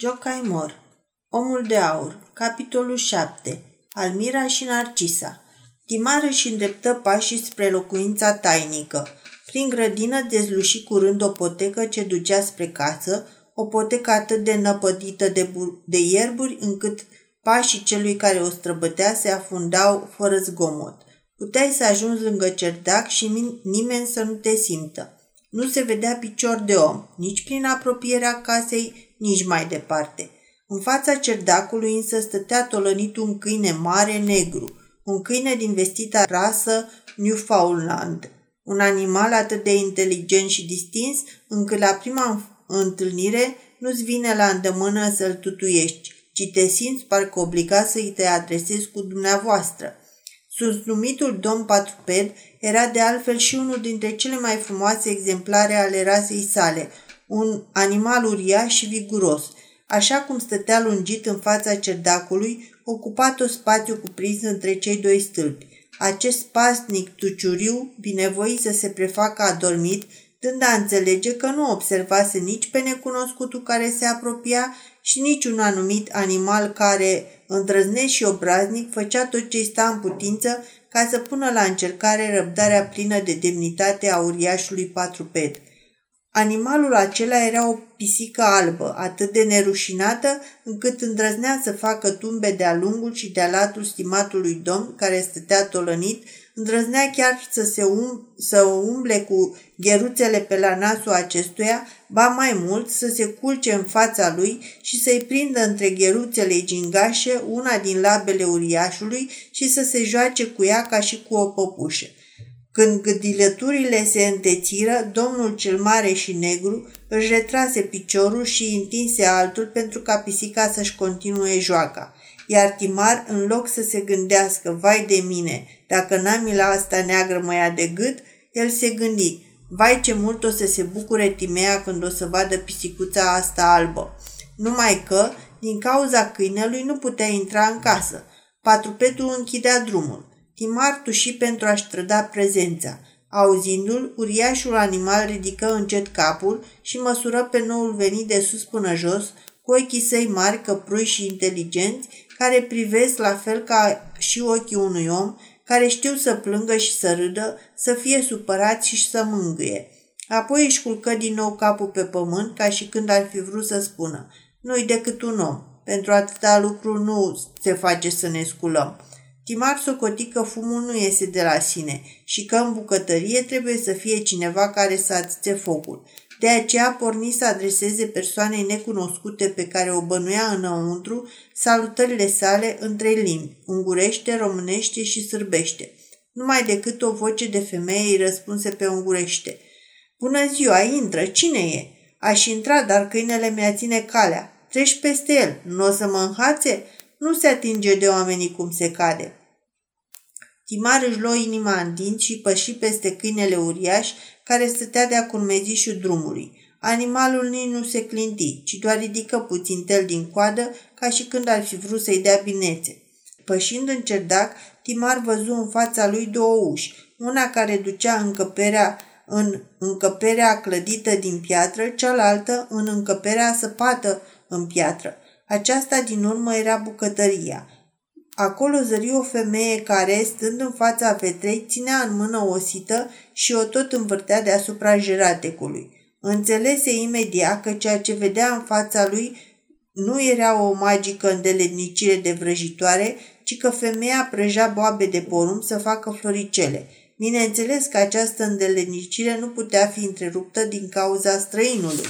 Jocai Mor Omul de aur Capitolul 7 Almira și Narcisa Timar își îndreptă pașii spre locuința tainică. Prin grădină dezluși curând o potecă ce ducea spre casă, o potecă atât de năpădită de, bur- de ierburi încât pașii celui care o străbătea se afundau fără zgomot. Puteai să ajungi lângă cerdac și nimeni să nu te simtă. Nu se vedea picior de om, nici prin apropierea casei, nici mai departe. În fața cerdacului însă stătea tolănit un câine mare negru, un câine din vestita rasă Newfoundland, un animal atât de inteligent și distins încât la prima întâlnire nu-ți vine la îndemână să-l tutuiești, ci te simți parcă obligat să-i te adresezi cu dumneavoastră. Sus numitul domn patruped era de altfel și unul dintre cele mai frumoase exemplare ale rasei sale, un animal uriaș și viguros, așa cum stătea lungit în fața cerdacului, ocupat o spațiu cuprins între cei doi stâlpi. Acest pasnic tuciuriu, binevoi să se prefacă adormit, dând a înțelege că nu observase nici pe necunoscutul care se apropia și nici un anumit animal care, îndrăznești și obraznic, făcea tot ce sta în putință ca să pună la încercare răbdarea plină de demnitate a uriașului patruped. Animalul acela era o pisică albă, atât de nerușinată, încât îndrăznea să facă tumbe de-a lungul și de-a latul stimatului domn care stătea tolănit, îndrăznea chiar să, se um, să umble cu gheruțele pe la nasul acestuia, ba mai mult să se culce în fața lui și să-i prindă între gheruțele gingașe una din labele uriașului și să se joace cu ea ca și cu o păpușă. Când gâdilăturile se întețiră, domnul cel mare și negru își retrase piciorul și întinse altul pentru ca pisica să-și continue joaca. Iar Timar, în loc să se gândească, vai de mine, dacă namila asta neagră mă ia de gât, el se gândi, vai ce mult o să se bucure Timea când o să vadă pisicuța asta albă. Numai că, din cauza câinelui, nu putea intra în casă. Patrupetul închidea drumul. Timar tuși pentru a-și trăda prezența. Auzindu-l, uriașul animal ridică încet capul și măsură pe noul venit de sus până jos, cu ochii săi mari, căpruși și inteligenți, care privesc la fel ca și ochii unui om, care știu să plângă și să râdă, să fie supărați și să mângâie. Apoi își culcă din nou capul pe pământ, ca și când ar fi vrut să spună, nu-i decât un om. Pentru atâta lucru nu se face să ne sculăm. Timar socoti că fumul nu iese de la sine și că în bucătărie trebuie să fie cineva care să ațite focul. De aceea porni să adreseze persoanei necunoscute pe care o bănuia înăuntru salutările sale în trei limbi, ungurește, românește și sârbește. Numai decât o voce de femeie îi răspunse pe ungurește. Bună ziua, intră, cine e? Aș intra, dar câinele mi-a ține calea. Treci peste el, nu o să mă înhațe? Nu se atinge de oamenii cum se cade. Timar își luă inima în dinți și păși peste câinele uriaș care stătea de-a curmezișul drumului. Animalul nici nu se clinti, ci doar ridică puțin tel din coadă, ca și când ar fi vrut să-i dea binețe. Pășind în cerdac, Timar văzu în fața lui două uși, una care ducea încăperea în încăperea clădită din piatră, cealaltă în încăperea săpată în piatră. Aceasta din urmă era bucătăria. Acolo zări o femeie care, stând în fața fetrei, ținea în mână o sită și o tot învârtea deasupra jeratecului. Înțelese imediat că ceea ce vedea în fața lui nu era o magică îndeletnicire de vrăjitoare, ci că femeia prăja boabe de porumb să facă floricele. Bineînțeles că această îndeletnicire nu putea fi întreruptă din cauza străinului.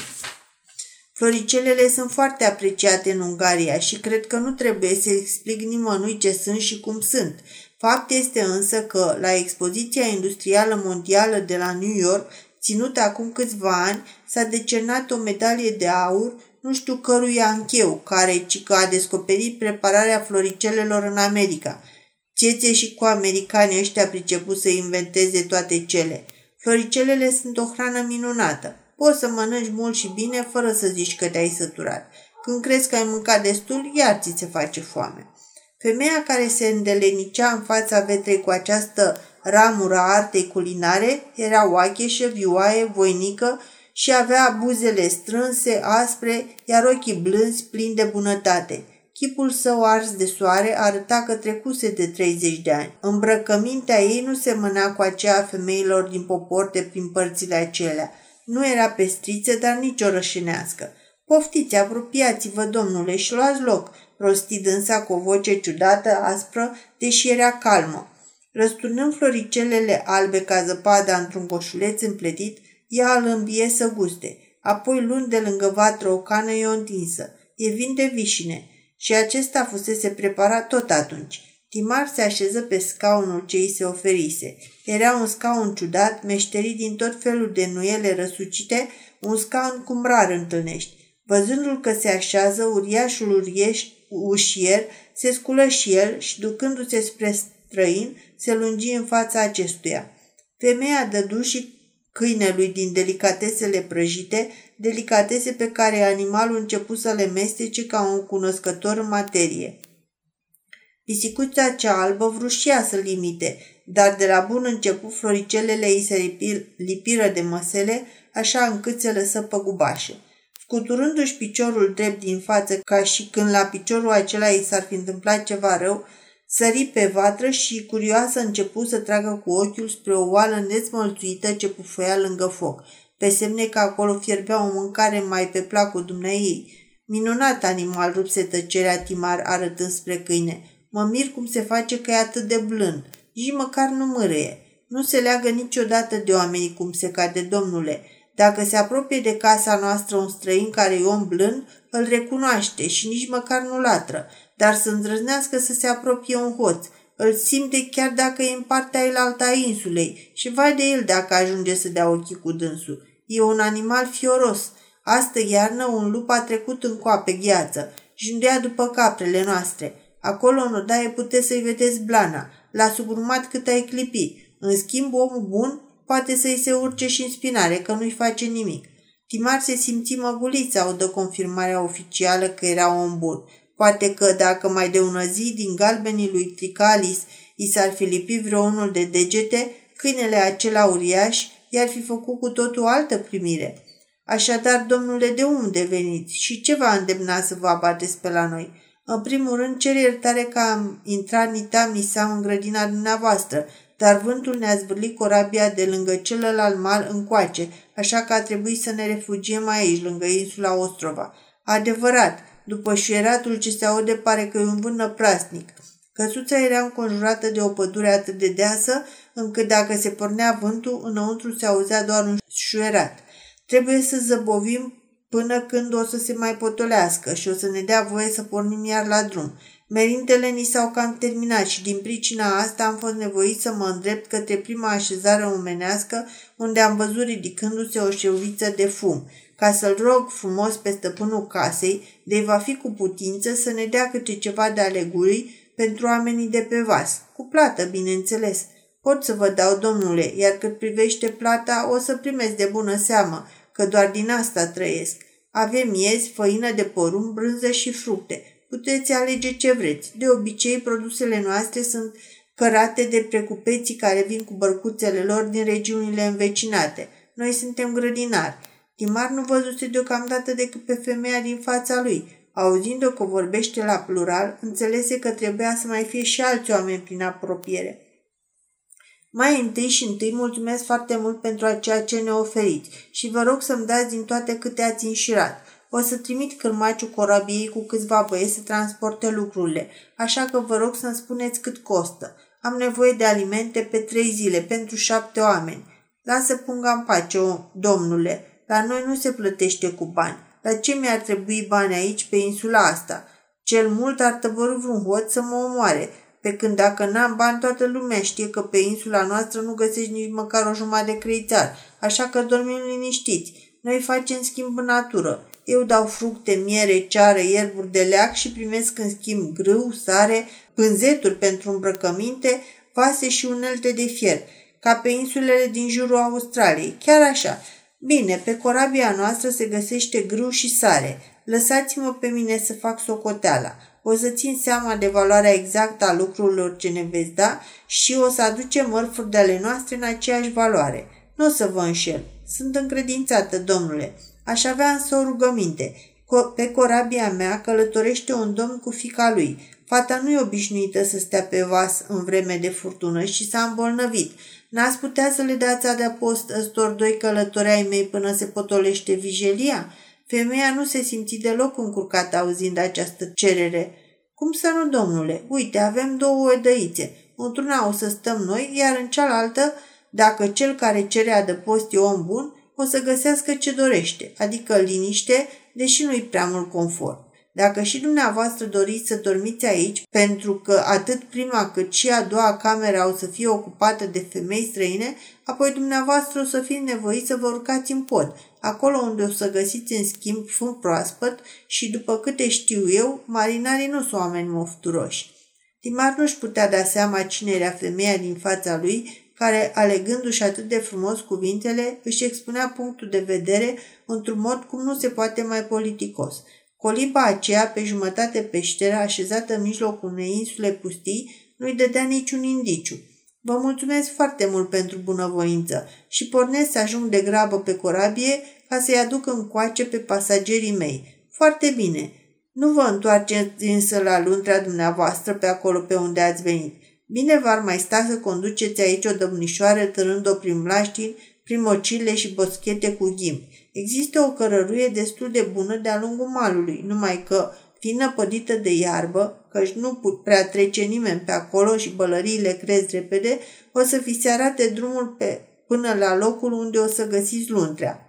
Floricelele sunt foarte apreciate în Ungaria și cred că nu trebuie să explic nimănui ce sunt și cum sunt. Fapt este însă că, la expoziția industrială mondială de la New York, ținută acum câțiva ani, s-a decernat o medalie de aur, nu știu cărui ancheu, care ci că a descoperit prepararea floricelelor în America. Țiețe și cu americanii ăștia priceput să inventeze toate cele. Floricelele sunt o hrană minunată. Poți să mănânci mult și bine fără să zici că te-ai săturat. Când crezi că ai mâncat destul, iar ți se face foame. Femeia care se îndelenicea în fața vetrei cu această ramură a artei culinare era oacheșă, vioaie, voinică și avea buzele strânse, aspre, iar ochii blânzi, plini de bunătate. Chipul său ars de soare arăta că trecuse de 30 de ani. Îmbrăcămintea ei nu semăna cu aceea femeilor din popor de prin părțile acelea. Nu era pestriță, dar nici o rășenească. Poftiți, apropiați-vă, domnule, și luați loc, rosti dânsa cu o voce ciudată, aspră, deși era calmă. Răsturnând floricelele albe ca zăpada într-un coșuleț împletit, ea îl îmbie să guste. Apoi, luând de lângă vatră o cană, i-o întinsă. E vin de vișine. Și acesta fusese preparat tot atunci. Timar se așeză pe scaunul ce îi se oferise. Era un scaun ciudat, meșterit din tot felul de nuiele răsucite, un scaun cum rar întâlnești. Văzându-l că se așează, uriașul urieș, ușier se sculă și el și, ducându-se spre străin, se lungi în fața acestuia. Femeia dădu și câinelui din delicatesele prăjite, delicatese pe care animalul început să le mestece ca un cunoscător în materie. Pisicuța cea albă vrușia să limite, dar de la bun început floricelele îi se lipiră de măsele, așa încât se lăsă păgubașe. Scuturându-și piciorul drept din față, ca și când la piciorul acela i s-ar fi întâmplat ceva rău, sări pe vatră și, curioasă, început să tragă cu ochiul spre o oală nesmălțuită ce pufoia lângă foc, pe semne că acolo fierbea o mâncare mai pe placul dumneei. Minunat animal, rupse tăcerea Timar arătând spre câine. Mă mir cum se face că e atât de blând. Nici măcar nu mârâie. Nu se leagă niciodată de oamenii cum se cade, domnule. Dacă se apropie de casa noastră un străin care e om blând, îl recunoaște și nici măcar nu latră, dar să îndrăznească să se apropie un hoț. Îl simte chiar dacă e în partea elaltă a insulei și vai de el dacă ajunge să dea ochii cu dânsul. E un animal fioros. Astă iarnă un lup a trecut în coape gheață și îndea după caprele noastre. Acolo în odaie puteți să-i vedeți blana. L-a sugrumat cât ai clipi. În schimb, omul bun poate să-i se urce și în spinare, că nu-i face nimic. Timar se simți măgulit să audă confirmarea oficială că era om bun. Poate că dacă mai de ună zi din galbenii lui Tricalis i s-ar fi lipit vreunul de degete, câinele acela uriaș i-ar fi făcut cu totul altă primire. Așadar, domnule, de unde veniți și ce va îndemna să vă abateți pe la noi? În primul rând, cer iertare că am intrat nita misa în grădina dumneavoastră, dar vântul ne-a zvârlit corabia de lângă celălalt mal încoace, așa că a trebuit să ne refugiem aici, lângă insula Ostrova. Adevărat, după șuieratul ce se aude pare că e un vânt năprasnic. Căsuța era înconjurată de o pădure atât de deasă, încât dacă se pornea vântul, înăuntru se auzea doar un șuierat. Trebuie să zăbovim până când o să se mai potolească și o să ne dea voie să pornim iar la drum. Merintele ni s-au cam terminat și din pricina asta am fost nevoit să mă îndrept către prima așezare omenească unde am văzut ridicându-se o șeuviță de fum, ca să-l rog frumos pe stăpânul casei de va fi cu putință să ne dea câte ceva de alegurii pentru oamenii de pe vas, cu plată, bineînțeles. Pot să vă dau, domnule, iar cât privește plata, o să primeți de bună seamă, că doar din asta trăiesc. Avem miezi, făină de porumb, brânză și fructe. Puteți alege ce vreți. De obicei, produsele noastre sunt cărate de precupeții care vin cu bărcuțele lor din regiunile învecinate. Noi suntem grădinari. Timar nu văzuse deocamdată decât pe femeia din fața lui. Auzind-o că vorbește la plural, înțelese că trebuia să mai fie și alți oameni prin apropiere. Mai întâi și întâi mulțumesc foarte mult pentru ceea ce ne oferiți și vă rog să-mi dați din toate câte ați înșirat. O să trimit cârmaciul corabiei cu câțiva băieți să transporte lucrurile, așa că vă rog să-mi spuneți cât costă. Am nevoie de alimente pe trei zile pentru șapte oameni. Lasă punga în pace, o, domnule. La noi nu se plătește cu bani. La ce mi-ar trebui bani aici pe insula asta? Cel mult ar tăbărâ vreun hoț să mă omoare, pe când dacă n-am bani, toată lumea știe că pe insula noastră nu găsești nici măcar o jumătate de creițar, așa că dormim liniștiți. Noi facem schimb în natură. Eu dau fructe, miere, ceară, ierburi de leac și primesc în schimb grâu, sare, pânzeturi pentru îmbrăcăminte, vase și unelte de fier, ca pe insulele din jurul Australiei. Chiar așa. Bine, pe corabia noastră se găsește grâu și sare. Lăsați-mă pe mine să fac socoteala. O să țin seama de valoarea exactă a lucrurilor ce ne veți da și o să aducem mărfuri de ale noastre în aceeași valoare. Nu o să vă înșel. Sunt încredințată, domnule. Aș avea însă o rugăminte. Pe corabia mea călătorește un domn cu fica lui. Fata nu e obișnuită să stea pe vas în vreme de furtună și s-a îmbolnăvit. N-ați putea să le dați adăpost ăstor doi călători ai mei până se potolește vijelia? Femeia nu se simți deloc încurcată auzind această cerere. Cum să nu, domnule? Uite, avem două odăițe. Într-una o să stăm noi, iar în cealaltă, dacă cel care cere adăpost e om bun, o să găsească ce dorește, adică liniște, deși nu-i prea mult confort. Dacă și dumneavoastră doriți să dormiți aici, pentru că atât prima cât și a doua cameră au să fie ocupată de femei străine, apoi dumneavoastră o să fiți nevoiți să vă urcați în pod, acolo unde o să găsiți în schimb fund proaspăt și, după câte știu eu, marinarii nu sunt oameni mofturoși. Timar nu-și putea da seama cine era femeia din fața lui, care, alegându-și atât de frumos cuvintele, își expunea punctul de vedere într-un mod cum nu se poate mai politicos – Coliba aceea, pe jumătate peșteră, așezată în mijlocul unei insule pustii, nu-i dădea niciun indiciu. Vă mulțumesc foarte mult pentru bunăvoință și pornesc să ajung de grabă pe corabie ca să-i aduc încoace pe pasagerii mei. Foarte bine. Nu vă întoarceți însă la luntrea dumneavoastră pe acolo pe unde ați venit. Bine v-ar mai sta să conduceți aici o domnișoară târând-o prin mlaștini, prin mocile și boschete cu ghim. Există o cărăruie destul de bună de-a lungul malului, numai că, fiind năpădită de iarbă, căci nu prea trece nimeni pe acolo și bălăriile cresc repede, o să fi se arate drumul pe, până la locul unde o să găsiți luntrea.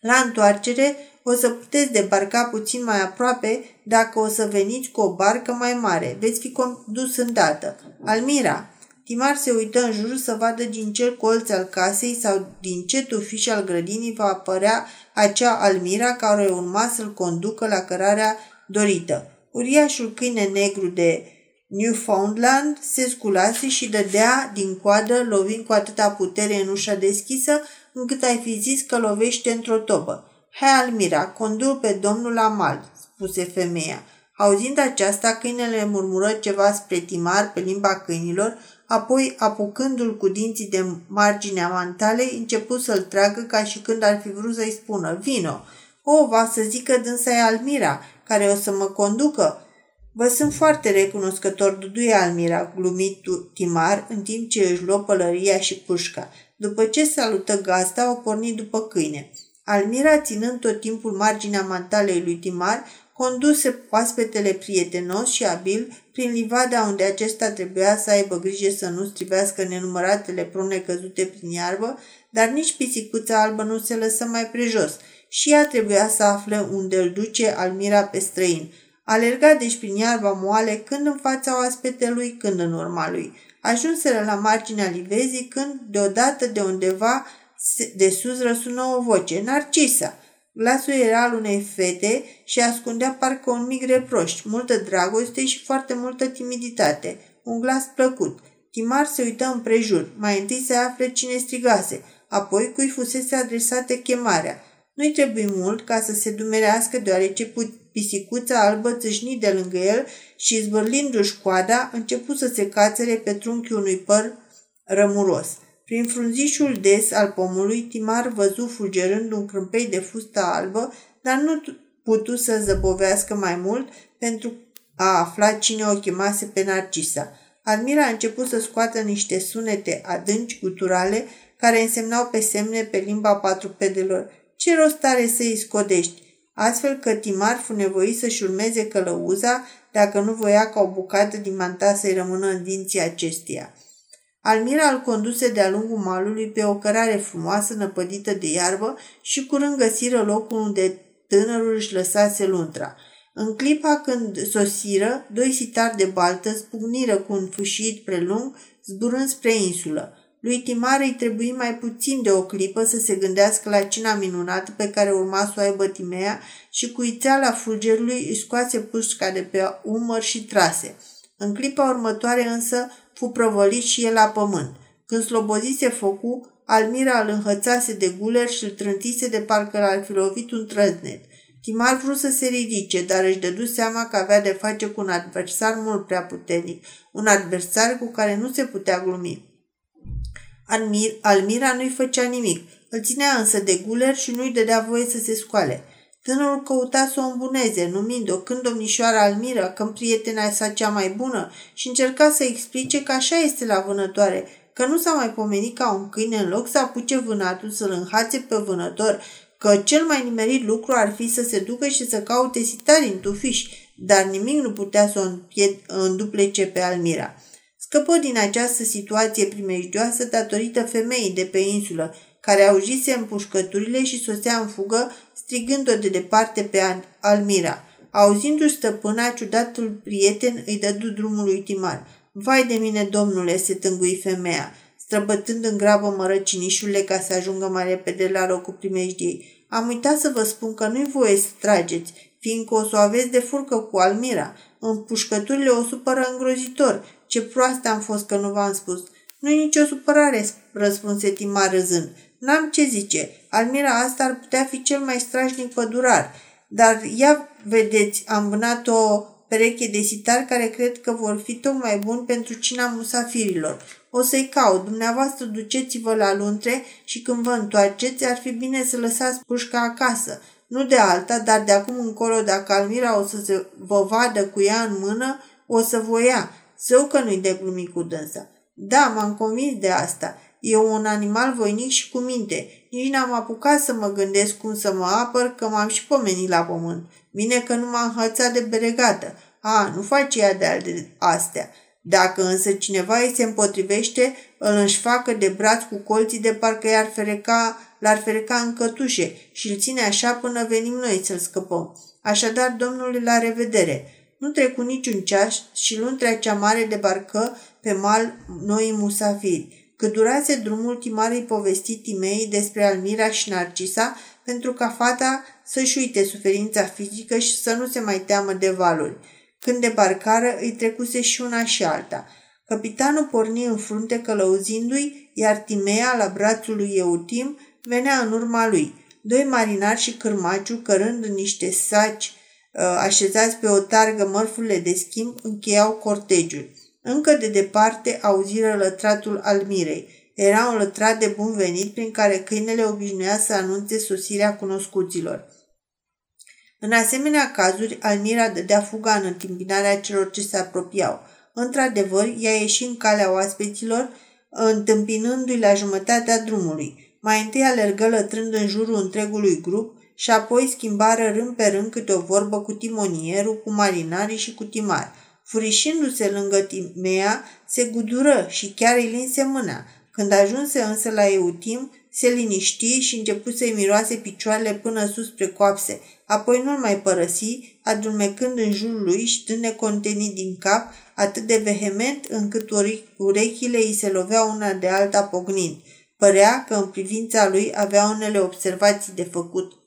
La întoarcere o să puteți debarca puțin mai aproape dacă o să veniți cu o barcă mai mare. Veți fi condus îndată. Almira, Timar se uită în jur să vadă din ce colț al casei sau din ce tufiș al grădinii va apărea acea almira care urma să-l conducă la cărarea dorită. Uriașul câine negru de Newfoundland se sculase și dădea din coadă, lovind cu atâta putere în ușa deschisă, încât ai fi zis că lovește într-o tobă. Hai, Almira, condu pe domnul Amal, spuse femeia. Auzind aceasta, câinele murmură ceva spre timar pe limba câinilor, apoi, apucându-l cu dinții de marginea mantalei, începu să-l tragă ca și când ar fi vrut să-i spună, vino. O, va să zică dânsa e Almira, care o să mă conducă. Vă sunt foarte recunoscător, duduie Almira, glumit Timar, în timp ce își luă pălăria și pușca. După ce salută gasta, o porni după câine. Almira, ținând tot timpul marginea mantalei lui Timar, conduse oaspetele prietenos și abil prin livada unde acesta trebuia să aibă grijă să nu strivească nenumăratele prune căzute prin iarbă, dar nici pisicuța albă nu se lăsă mai prejos și ea trebuia să afle unde îl duce Almira pe străin. Alerga deci prin iarba moale când în fața oaspetelui, când în urma lui. Ajunseră la marginea livezii când, deodată de undeva, de sus răsună o voce. Narcisa! Glasul era al unei fete și ascundea parcă un mic reproș, multă dragoste și foarte multă timiditate. Un glas plăcut. Timar se uită împrejur, mai întâi să afle cine strigase, apoi cui fusese adresată chemarea. Nu-i trebuie mult ca să se dumerească, deoarece pisicuța albă țâșni de lângă el și, zbârlindu-și coada, început să se cațere pe trunchiul unui păr rămuros. Prin frunzișul des al pomului, Timar văzu fulgerând un crâmpei de fustă albă, dar nu putu să zăbovească mai mult pentru a afla cine o chemase pe Narcisa. Admira a început să scoată niște sunete adânci, guturale, care însemnau pe semne pe limba patrupedelor. Ce rost are să-i scodești? Astfel că Timar fu nevoit să-și urmeze călăuza dacă nu voia ca o bucată din manta să-i rămână în dinții acesteia. Almira îl conduse de-a lungul malului pe o cărare frumoasă năpădită de iarbă și curând găsiră locul unde tânărul își lăsase luntra. În clipa când sosiră, doi sitari de baltă spugniră cu un fâșit prelung, zburând spre insulă. Lui Timar îi trebuie mai puțin de o clipă să se gândească la cina minunată pe care urma să o aibă Timea și cu ițeala fulgerului îi scoase pușca de pe umăr și trase. În clipa următoare însă fu prăvălit și el la pământ. Când slobozise focul, Almira îl înhățase de guler și îl trântise de parcă l-ar fi lovit un trăznet. Timar vrut să se ridice, dar își dădu seama că avea de face cu un adversar mult prea puternic, un adversar cu care nu se putea glumi. Almir, Almira nu-i făcea nimic. Îl ținea însă de guler și nu-i dădea voie să se scoale. Tânărul căuta să o îmbuneze, numind-o când domnișoara Almira, când prietena sa cea mai bună și încerca să explice că așa este la vânătoare, că nu s-a mai pomenit ca un câine în loc să apuce vânatul să-l înhațe pe vânător, că cel mai nimerit lucru ar fi să se ducă și să caute sitari în tufiș, dar nimic nu putea să o înduplece pe Almira. Scăpă din această situație primejdioasă datorită femeii de pe insulă, care auzise împușcăturile și sosea în fugă, strigând-o de departe pe Almira. Auzindu-și stăpâna, ciudatul prieten îi dădu drumul lui Timar. Vai de mine, domnule, se tângui femeia, străbătând în grabă mărăcinișurile ca să ajungă mai repede la locul primejdiei. Am uitat să vă spun că nu-i voie să trageți, fiindcă o să o aveți de furcă cu Almira. Împușcăturile o supără îngrozitor. Ce proastă am fost că nu v-am spus. Nu-i nicio supărare, răspunse Tima râzând. N-am ce zice. Almira asta ar putea fi cel mai strașnic pădurar. Dar ia vedeți, am vânat o pereche de sitari care cred că vor fi tocmai buni pentru cina musafirilor. O să-i caut. Dumneavoastră duceți-vă la luntre și când vă întoarceți, ar fi bine să lăsați pușca acasă. Nu de alta, dar de acum încolo, dacă Almira o să se vă vadă cu ea în mână, o să vă ia. Zău că nu-i de glumi cu dânsa. Da, m-am convins de asta. E un animal voinic și cu minte. Nici n-am apucat să mă gândesc cum să mă apăr, că m-am și pomenit la pământ. Bine că nu m-am hățat de beregată. A, nu face ea de astea. Dacă însă cineva îi se împotrivește, îl înșfacă de braț cu colții de parcă i-ar fereca, l-ar fereca în cătușe și îl ține așa până venim noi să-l scăpăm. Așadar, domnule, la revedere! Nu trecu niciun ceas și luntrea cea mare debarcă pe mal noi musafiri. Cât durase drumul, Timar îi povesti Timei despre Almira și Narcisa pentru ca fata să-și uite suferința fizică și să nu se mai teamă de valuri. Când debarcară, îi trecuse și una și alta. Capitanul porni în frunte călăuzindu-i, iar Timea, la brațul lui Eutim, venea în urma lui. Doi marinari și cârmaciu, cărând în niște saci uh, așezați pe o targă mărfurile de schimb, încheiau cortegiul. Încă de departe auziră lătratul Almirei. Era un lătrat de bun venit prin care câinele obișnuia să anunțe sosirea cunoscuților. În asemenea cazuri, Almira dădea fuga în întâmpinarea celor ce se apropiau. Într-adevăr, ea ieși în calea oaspeților, întâmpinându-i la jumătatea drumului. Mai întâi alergă lătrând în jurul întregului grup și apoi schimbară rând pe rând câte o vorbă cu timonierul, cu marinarii și cu timar. Furișindu-se lângă Timea, se gudură și chiar îi linse mâna. Când ajunse însă la Eutim, se liniști și început să-i miroase picioarele până sus spre coapse. Apoi nu-l mai părăsi, adulmecând în jurul lui și dând necontenit din cap, atât de vehement încât urechile îi se loveau una de alta pognind. Părea că în privința lui avea unele observații de făcut.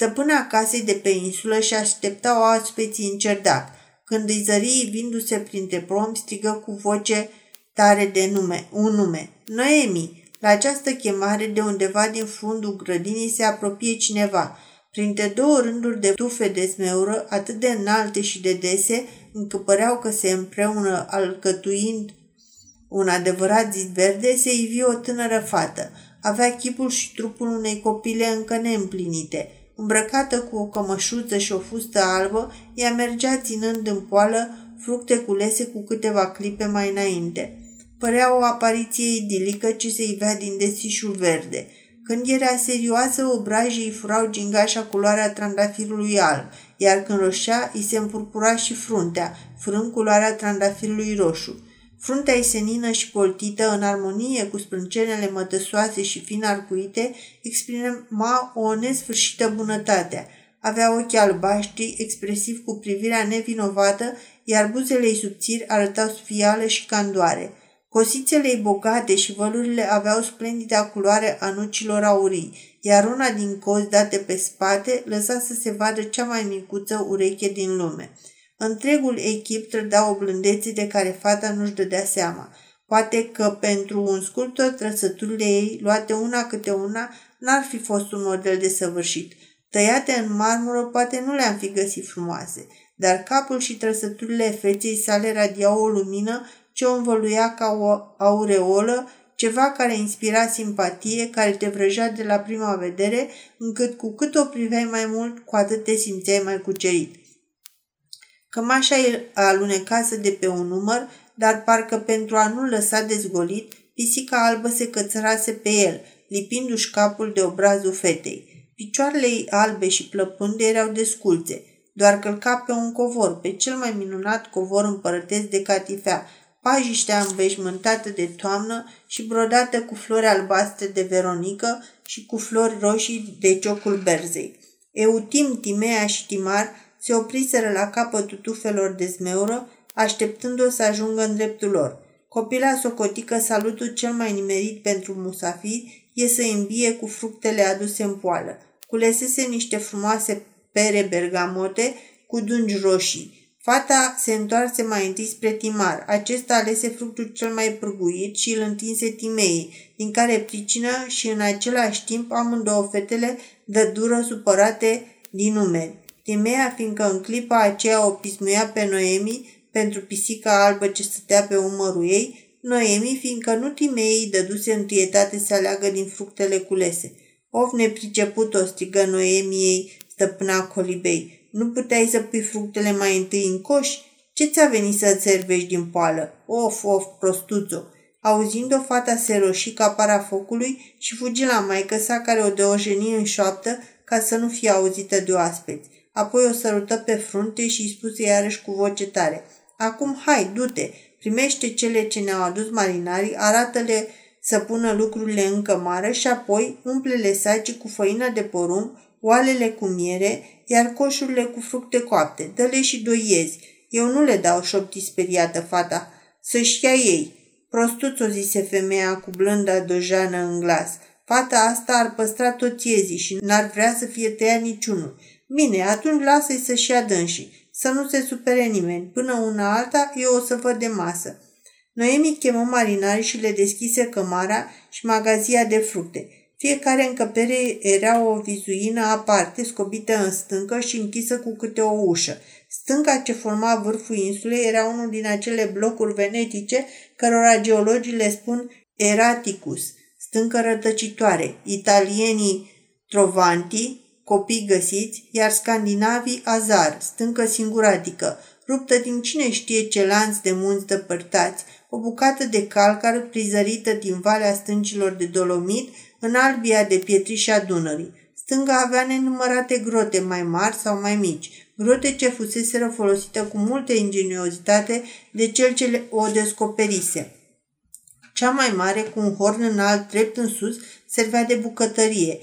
Stăpâna casei de pe insulă și aștepta o aspeții în cerdac. Când îi zări vindu-se printre prom, strigă cu voce tare de nume, un nume. Noemi! La această chemare, de undeva din fundul grădinii, se apropie cineva. Printre două rânduri de tufe de smeură, atât de înalte și de dese, încât păreau că se împreună alcătuind un adevărat zid verde, se ivi o tânără fată. Avea chipul și trupul unei copile încă neîmplinite. Îmbrăcată cu o cămășuță și o fustă albă, ea mergea ținând în poală fructe culese cu câteva clipe mai înainte. Părea o apariție idilică ce se ivea din desișul verde. Când era serioasă, obrajii îi furau gingașa culoarea trandafirului alb, iar când roșea, îi se împurpura și fruntea, furând culoarea trandafirului roșu. Fruntea ei senină și poltită, în armonie cu sprâncenele mătăsoase și fin arcuite, exprima o nesfârșită bunătate. Avea ochi albaștri, expresiv cu privirea nevinovată, iar buzele ei subțiri arătau sfială și candoare. Cosițele ei bogate și vălurile aveau splendida culoare a nucilor aurii, iar una din cozi date pe spate lăsa să se vadă cea mai micuță ureche din lume. Întregul echip trăda o blândețe de care fata nu-și dădea seama. Poate că pentru un sculptor trăsăturile ei, luate una câte una, n-ar fi fost un model de săvârșit. Tăiate în marmură, poate nu le-am fi găsit frumoase, dar capul și trăsăturile feței sale radiau o lumină ce o învăluia ca o aureolă ceva care inspira simpatie, care te vrăjea de la prima vedere, încât cu cât o priveai mai mult, cu atât te simțeai mai cucerit. Cămașa alunecase de pe un număr, dar parcă pentru a nu lăsa dezgolit, pisica albă se cățărase pe el, lipindu-și capul de obrazul fetei. Picioarele ei albe și plăpânde erau desculțe, doar călca pe un covor, pe cel mai minunat covor împărătesc de catifea, pajiștea înveșmântată de toamnă și brodată cu flori albastre de veronică și cu flori roșii de ciocul berzei. Eutim, Timea și Timar se opriseră la capătul tufelor de zmeură, așteptându-o să ajungă în dreptul lor. Copila socotică salutul cel mai nimerit pentru musafiri e să îmbie cu fructele aduse în poală. Culesese niște frumoase pere bergamote cu dungi roșii. Fata se întoarse mai întâi spre Timar. Acesta alese fructul cel mai prăguit și îl întinse Timei, din care pricină și în același timp amândouă fetele dădură supărate din numeri. Timea, fiindcă în clipa aceea o pismuia pe Noemi pentru pisica albă ce stătea pe umărul ei, Noemi, fiindcă nu Timei îi dăduse întâietate să aleagă din fructele culese. Of nepriceput o strigă Noemi ei, stăpâna colibei. Nu puteai să pui fructele mai întâi în coș? Ce ți-a venit să-ți servești din poală? Of, of, prostuțo! Auzind-o, fata se roșii ca para focului și fugi la maică sa care o deojeni în șoaptă ca să nu fie auzită de oaspeți. Apoi o sărută pe frunte și îi spuse iarăși cu voce tare. Acum hai, du-te, primește cele ce ne-au adus marinarii, arată-le să pună lucrurile în cămară și apoi umple-le saci cu făină de porumb, oalele cu miere, iar coșurile cu fructe coapte. Dă-le și doi iezi. Eu nu le dau șopti speriată fata. Să-și ia ei. Prostuț, o zise femeia cu blânda dojană în glas. Fata asta ar păstra toți iezii și n-ar vrea să fie tăiat niciunul. Bine, atunci lasă-i să-și ia dânsii. Să nu se supere nimeni. Până una alta, eu o să văd de masă. Noemi chemă marinarii și le deschise cămara și magazia de fructe. Fiecare încăpere era o vizuină aparte, scobită în stâncă și închisă cu câte o ușă. Stânca ce forma vârful insulei era unul din acele blocuri venetice cărora geologii le spun eraticus, stâncă rătăcitoare. Italienii trovanti, copii găsiți, iar scandinavii azar, stâncă singuratică, ruptă din cine știe ce lanț de munți depărtați, o bucată de calcar prizărită din valea stâncilor de dolomit în albia de pietrișa Dunării. Stânga avea nenumărate grote mai mari sau mai mici, grote ce fuseseră folosite cu multă ingeniozitate de cel ce o descoperise. Cea mai mare, cu un horn înalt drept în sus, servea de bucătărie,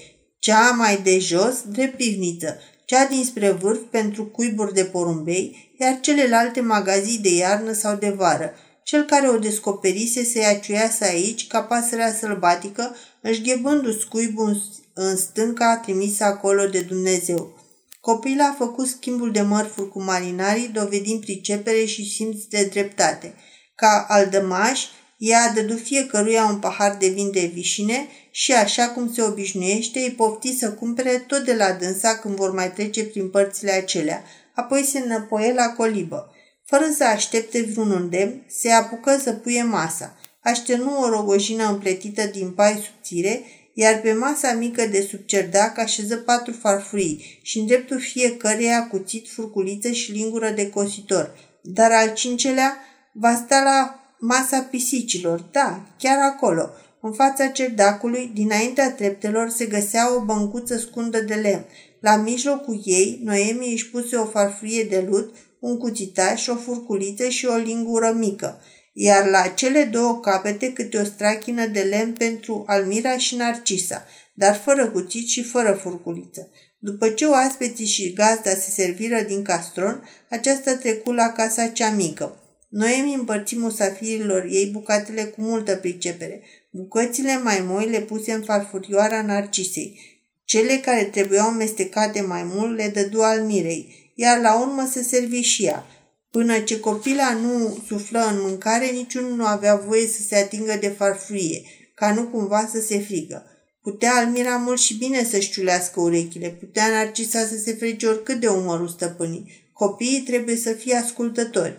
cea mai de jos, drept pivniță, cea dinspre vârf pentru cuiburi de porumbei, iar celelalte magazii de iarnă sau de vară. Cel care o descoperise se aciuiase aici ca pasărea sălbatică, își ghebându-ți cuibul în stânca trimisă acolo de Dumnezeu. Copila a făcut schimbul de mărfuri cu marinarii, dovedind pricepere și simț de dreptate. Ca aldămaș, ea dădu fiecăruia un pahar de vin de vișine și, așa cum se obișnuiește, îi pofti să cumpere tot de la dânsa când vor mai trece prin părțile acelea. Apoi se înăpoie la colibă. Fără să aștepte vreun îndemn, se apucă să puie masa. Așternu o rogojină împletită din pai subțire, iar pe masa mică de sub cerdac așeză patru farfurii și în dreptul fiecăreia cuțit, furculiță și lingură de cositor. Dar al cincelea va sta la masa pisicilor, da, chiar acolo. În fața cerdacului, dinaintea treptelor, se găsea o băncuță scundă de lemn. La mijlocul ei, Noemi își puse o farfurie de lut, un cuțitaș, o furculiță și o lingură mică, iar la cele două capete câte o strachină de lemn pentru Almira și Narcisa, dar fără cuțit și fără furculiță. După ce oaspeții și gazda se serviră din castron, aceasta trecu la casa cea mică. Noemi împărți musafirilor ei bucatele cu multă pricepere. Bucățile mai moi le puse în farfurioara Narcisei. Cele care trebuiau mestecate mai mult le dădu al mirei, iar la urmă se servi și ea. Până ce copila nu suflă în mâncare, niciunul nu avea voie să se atingă de farfurie, ca nu cumva să se frigă. Putea Almira mult și bine să-și ciulească urechile, putea Narcisa să se frege oricât de umărul stăpânii. Copiii trebuie să fie ascultători.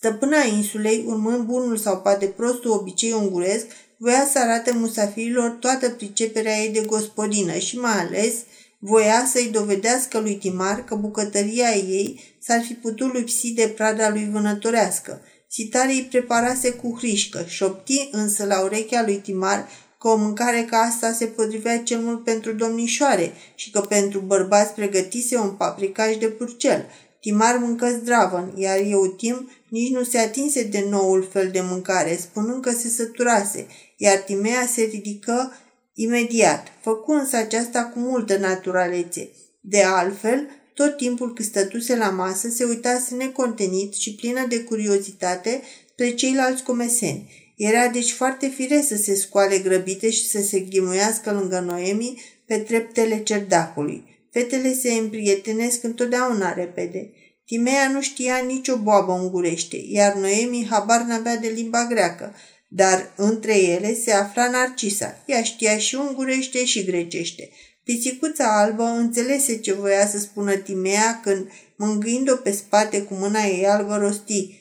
Stăpâna insulei, urmând bunul sau poate prostul obicei unguresc, voia să arate musafirilor toată priceperea ei de gospodină și mai ales voia să-i dovedească lui Timar că bucătăria ei s-ar fi putut lipsi de prada lui vânătorească. Sitarii îi preparase cu hrișcă, șopti însă la urechea lui Timar că o mâncare ca asta se potrivea cel mult pentru domnișoare și că pentru bărbați pregătise un paprikaj de purcel. Timar mâncă zdravăn, iar Eutim nici nu se atinse de noul fel de mâncare, spunând că se săturase, iar Timea se ridică imediat, făcu însă aceasta cu multă naturalețe. De altfel, tot timpul cât stătuse la masă, se uitase necontenit și plină de curiozitate spre ceilalți comeseni. Era deci foarte firesc să se scoale grăbite și să se ghimuiască lângă Noemi pe treptele cerdacului. Fetele se împrietenesc întotdeauna repede. Timea nu știa nicio boabă ungurește, iar Noemi habar n-avea de limba greacă, dar între ele se afla Narcisa. Ea știa și ungurește și grecește. Pisicuța albă înțelese ce voia să spună Timea când, mângâind-o pe spate cu mâna ei albă, rosti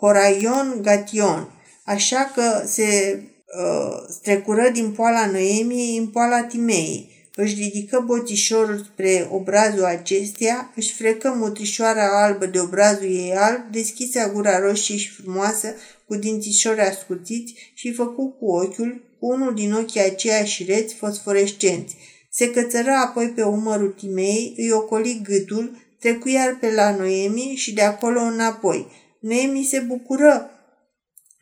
Horaion Gation, așa că se uh, strecură din poala Noemiei în poala Timei. Își ridică boțișorul spre obrazul acesteia, își frecă mutrișoara albă de obrazul ei alb, deschise gura roșie și frumoasă, cu dințișori ascuțiți și făcu cu ochiul, cu unul din ochii aceia șireți fosforescenți. Se cățără apoi pe umărul Timei, îi ocoli gâtul, trecu iar pe la Noemi și de acolo înapoi. Noemi se bucură,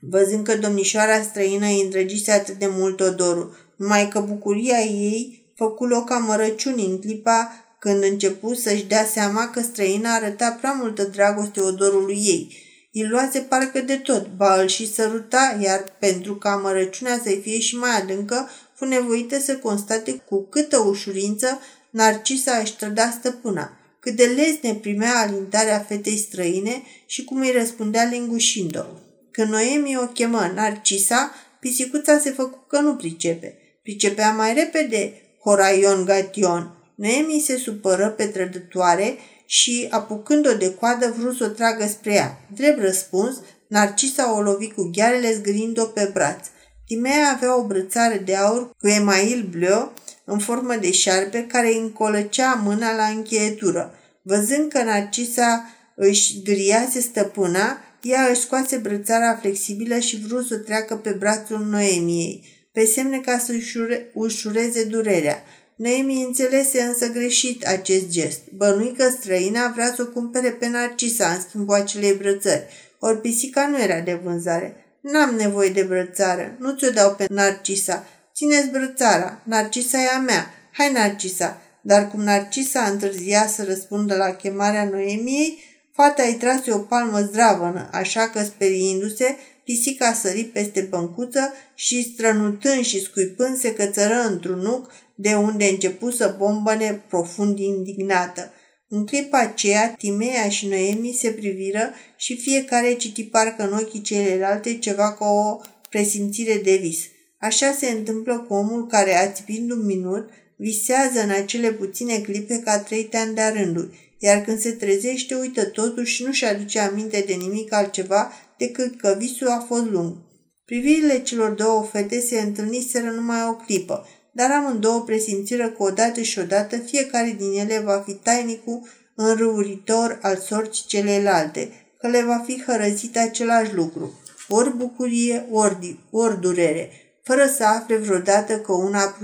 văzând că domnișoara străină îi îndrăgise atât de mult odorul, numai că bucuria ei făcu loc amărăciunii în clipa când începu să-și dea seama că străina arăta prea multă dragoste odorului ei. Îi luase parcă de tot, ba îl și săruta, iar pentru ca amărăciunea să-i fie și mai adâncă, fu nevoită să constate cu câtă ușurință Narcisa își trăda stăpâna, cât de lesne primea alintarea fetei străine și cum îi răspundea lingușind-o. Când Noemi o chemă Narcisa, pisicuța se făcu că nu pricepe. Pricepea mai repede Horaion Gation. Noemi se supără pe trădătoare și, apucând-o de coadă, vrut să o tragă spre ea. Drept răspuns, Narcisa o lovi cu ghearele zgârind-o pe braț. Timea avea o brățară de aur cu email bleu în formă de șarpe care îi încolăcea mâna la încheietură. Văzând că Narcisa își griase stăpâna, ea își scoase brățara flexibilă și vrut să treacă pe brațul Noemiei, pe semne ca să ușure, ușureze durerea. Noemi înțelese însă greșit acest gest. Bănuică străina vrea să o cumpere pe Narcisa în schimbul acelei brățări, ori pisica nu era de vânzare. N-am nevoie de brățară, nu ți-o dau pe Narcisa. Țineți brățara, Narcisa e a mea. Hai, Narcisa! Dar cum Narcisa întârzia să răspundă la chemarea Noemiei, fata îi trase o palmă zdravănă, așa că, speriindu-se, pisica sări peste băncuță și, strănutând și scuipând, se cățără într-un nuc, de unde începu să bombăne profund indignată. În clipa aceea, Timea și Noemi se priviră și fiecare citi parcă în ochii celelalte ceva ca o presimțire de vis. Așa se întâmplă cu omul care, ațipind un minut, visează în acele puține clipe ca trei ani de rândul, iar când se trezește, uită totuși și nu-și aduce aminte de nimic altceva decât că visul a fost lung. Privirile celor două fete se întâlniseră numai o clipă, dar amândouă presimțiră că odată și odată fiecare din ele va fi tainicul înrăuritor al sorții celelalte, că le va fi hărăzit același lucru, ori bucurie, ori, ori durere, fără să afle vreodată că una a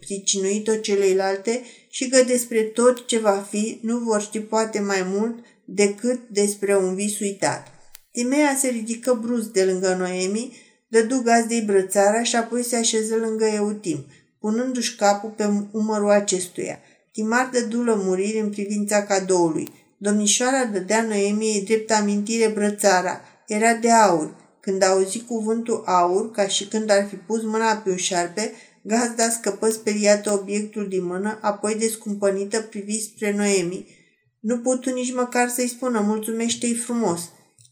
pricinuit-o celelalte și că despre tot ce va fi nu vor ști poate mai mult decât despre un vis uitat. Timea se ridică brusc de lângă Noemi, dădu gazdei brățara și apoi se așeză lângă Eutim – punându-și capul pe umărul acestuia. Timar dădu lămuriri în privința cadoului. Domnișoara dădea Noemiei drept amintire brățara. Era de aur. Când auzi cuvântul aur, ca și când ar fi pus mâna pe un șarpe, gazda scăpă speriată obiectul din mână, apoi descumpănită privi spre Noemi. Nu putu nici măcar să-i spună mulțumește-i frumos.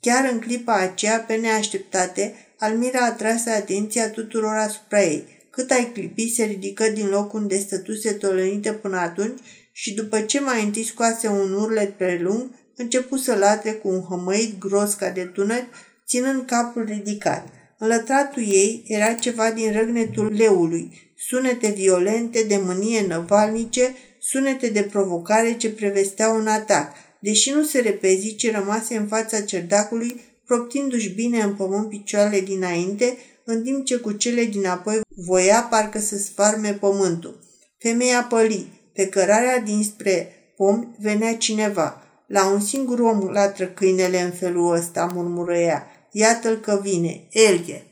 Chiar în clipa aceea, pe neașteptate, Almira atrase atenția tuturor asupra ei. Cât ai clipi, se ridică din loc unde stătuse tolănită până atunci și după ce mai întâi scoase un urlet prelung, începu să latre cu un hămăit gros ca de tunet, ținând capul ridicat. În lătratul ei era ceva din răgnetul leului, sunete violente de mânie năvalnice, sunete de provocare ce prevesteau un atac, deși nu se repezi, ci rămase în fața cerdacului, proptindu-și bine în pământ picioarele dinainte, în timp ce cu cele dinapoi voia parcă să sfarme pământul. Femeia păli, pe cărarea dinspre pom venea cineva. La un singur om latră câinele în felul ăsta, murmură ea. Iată-l că vine, Elge.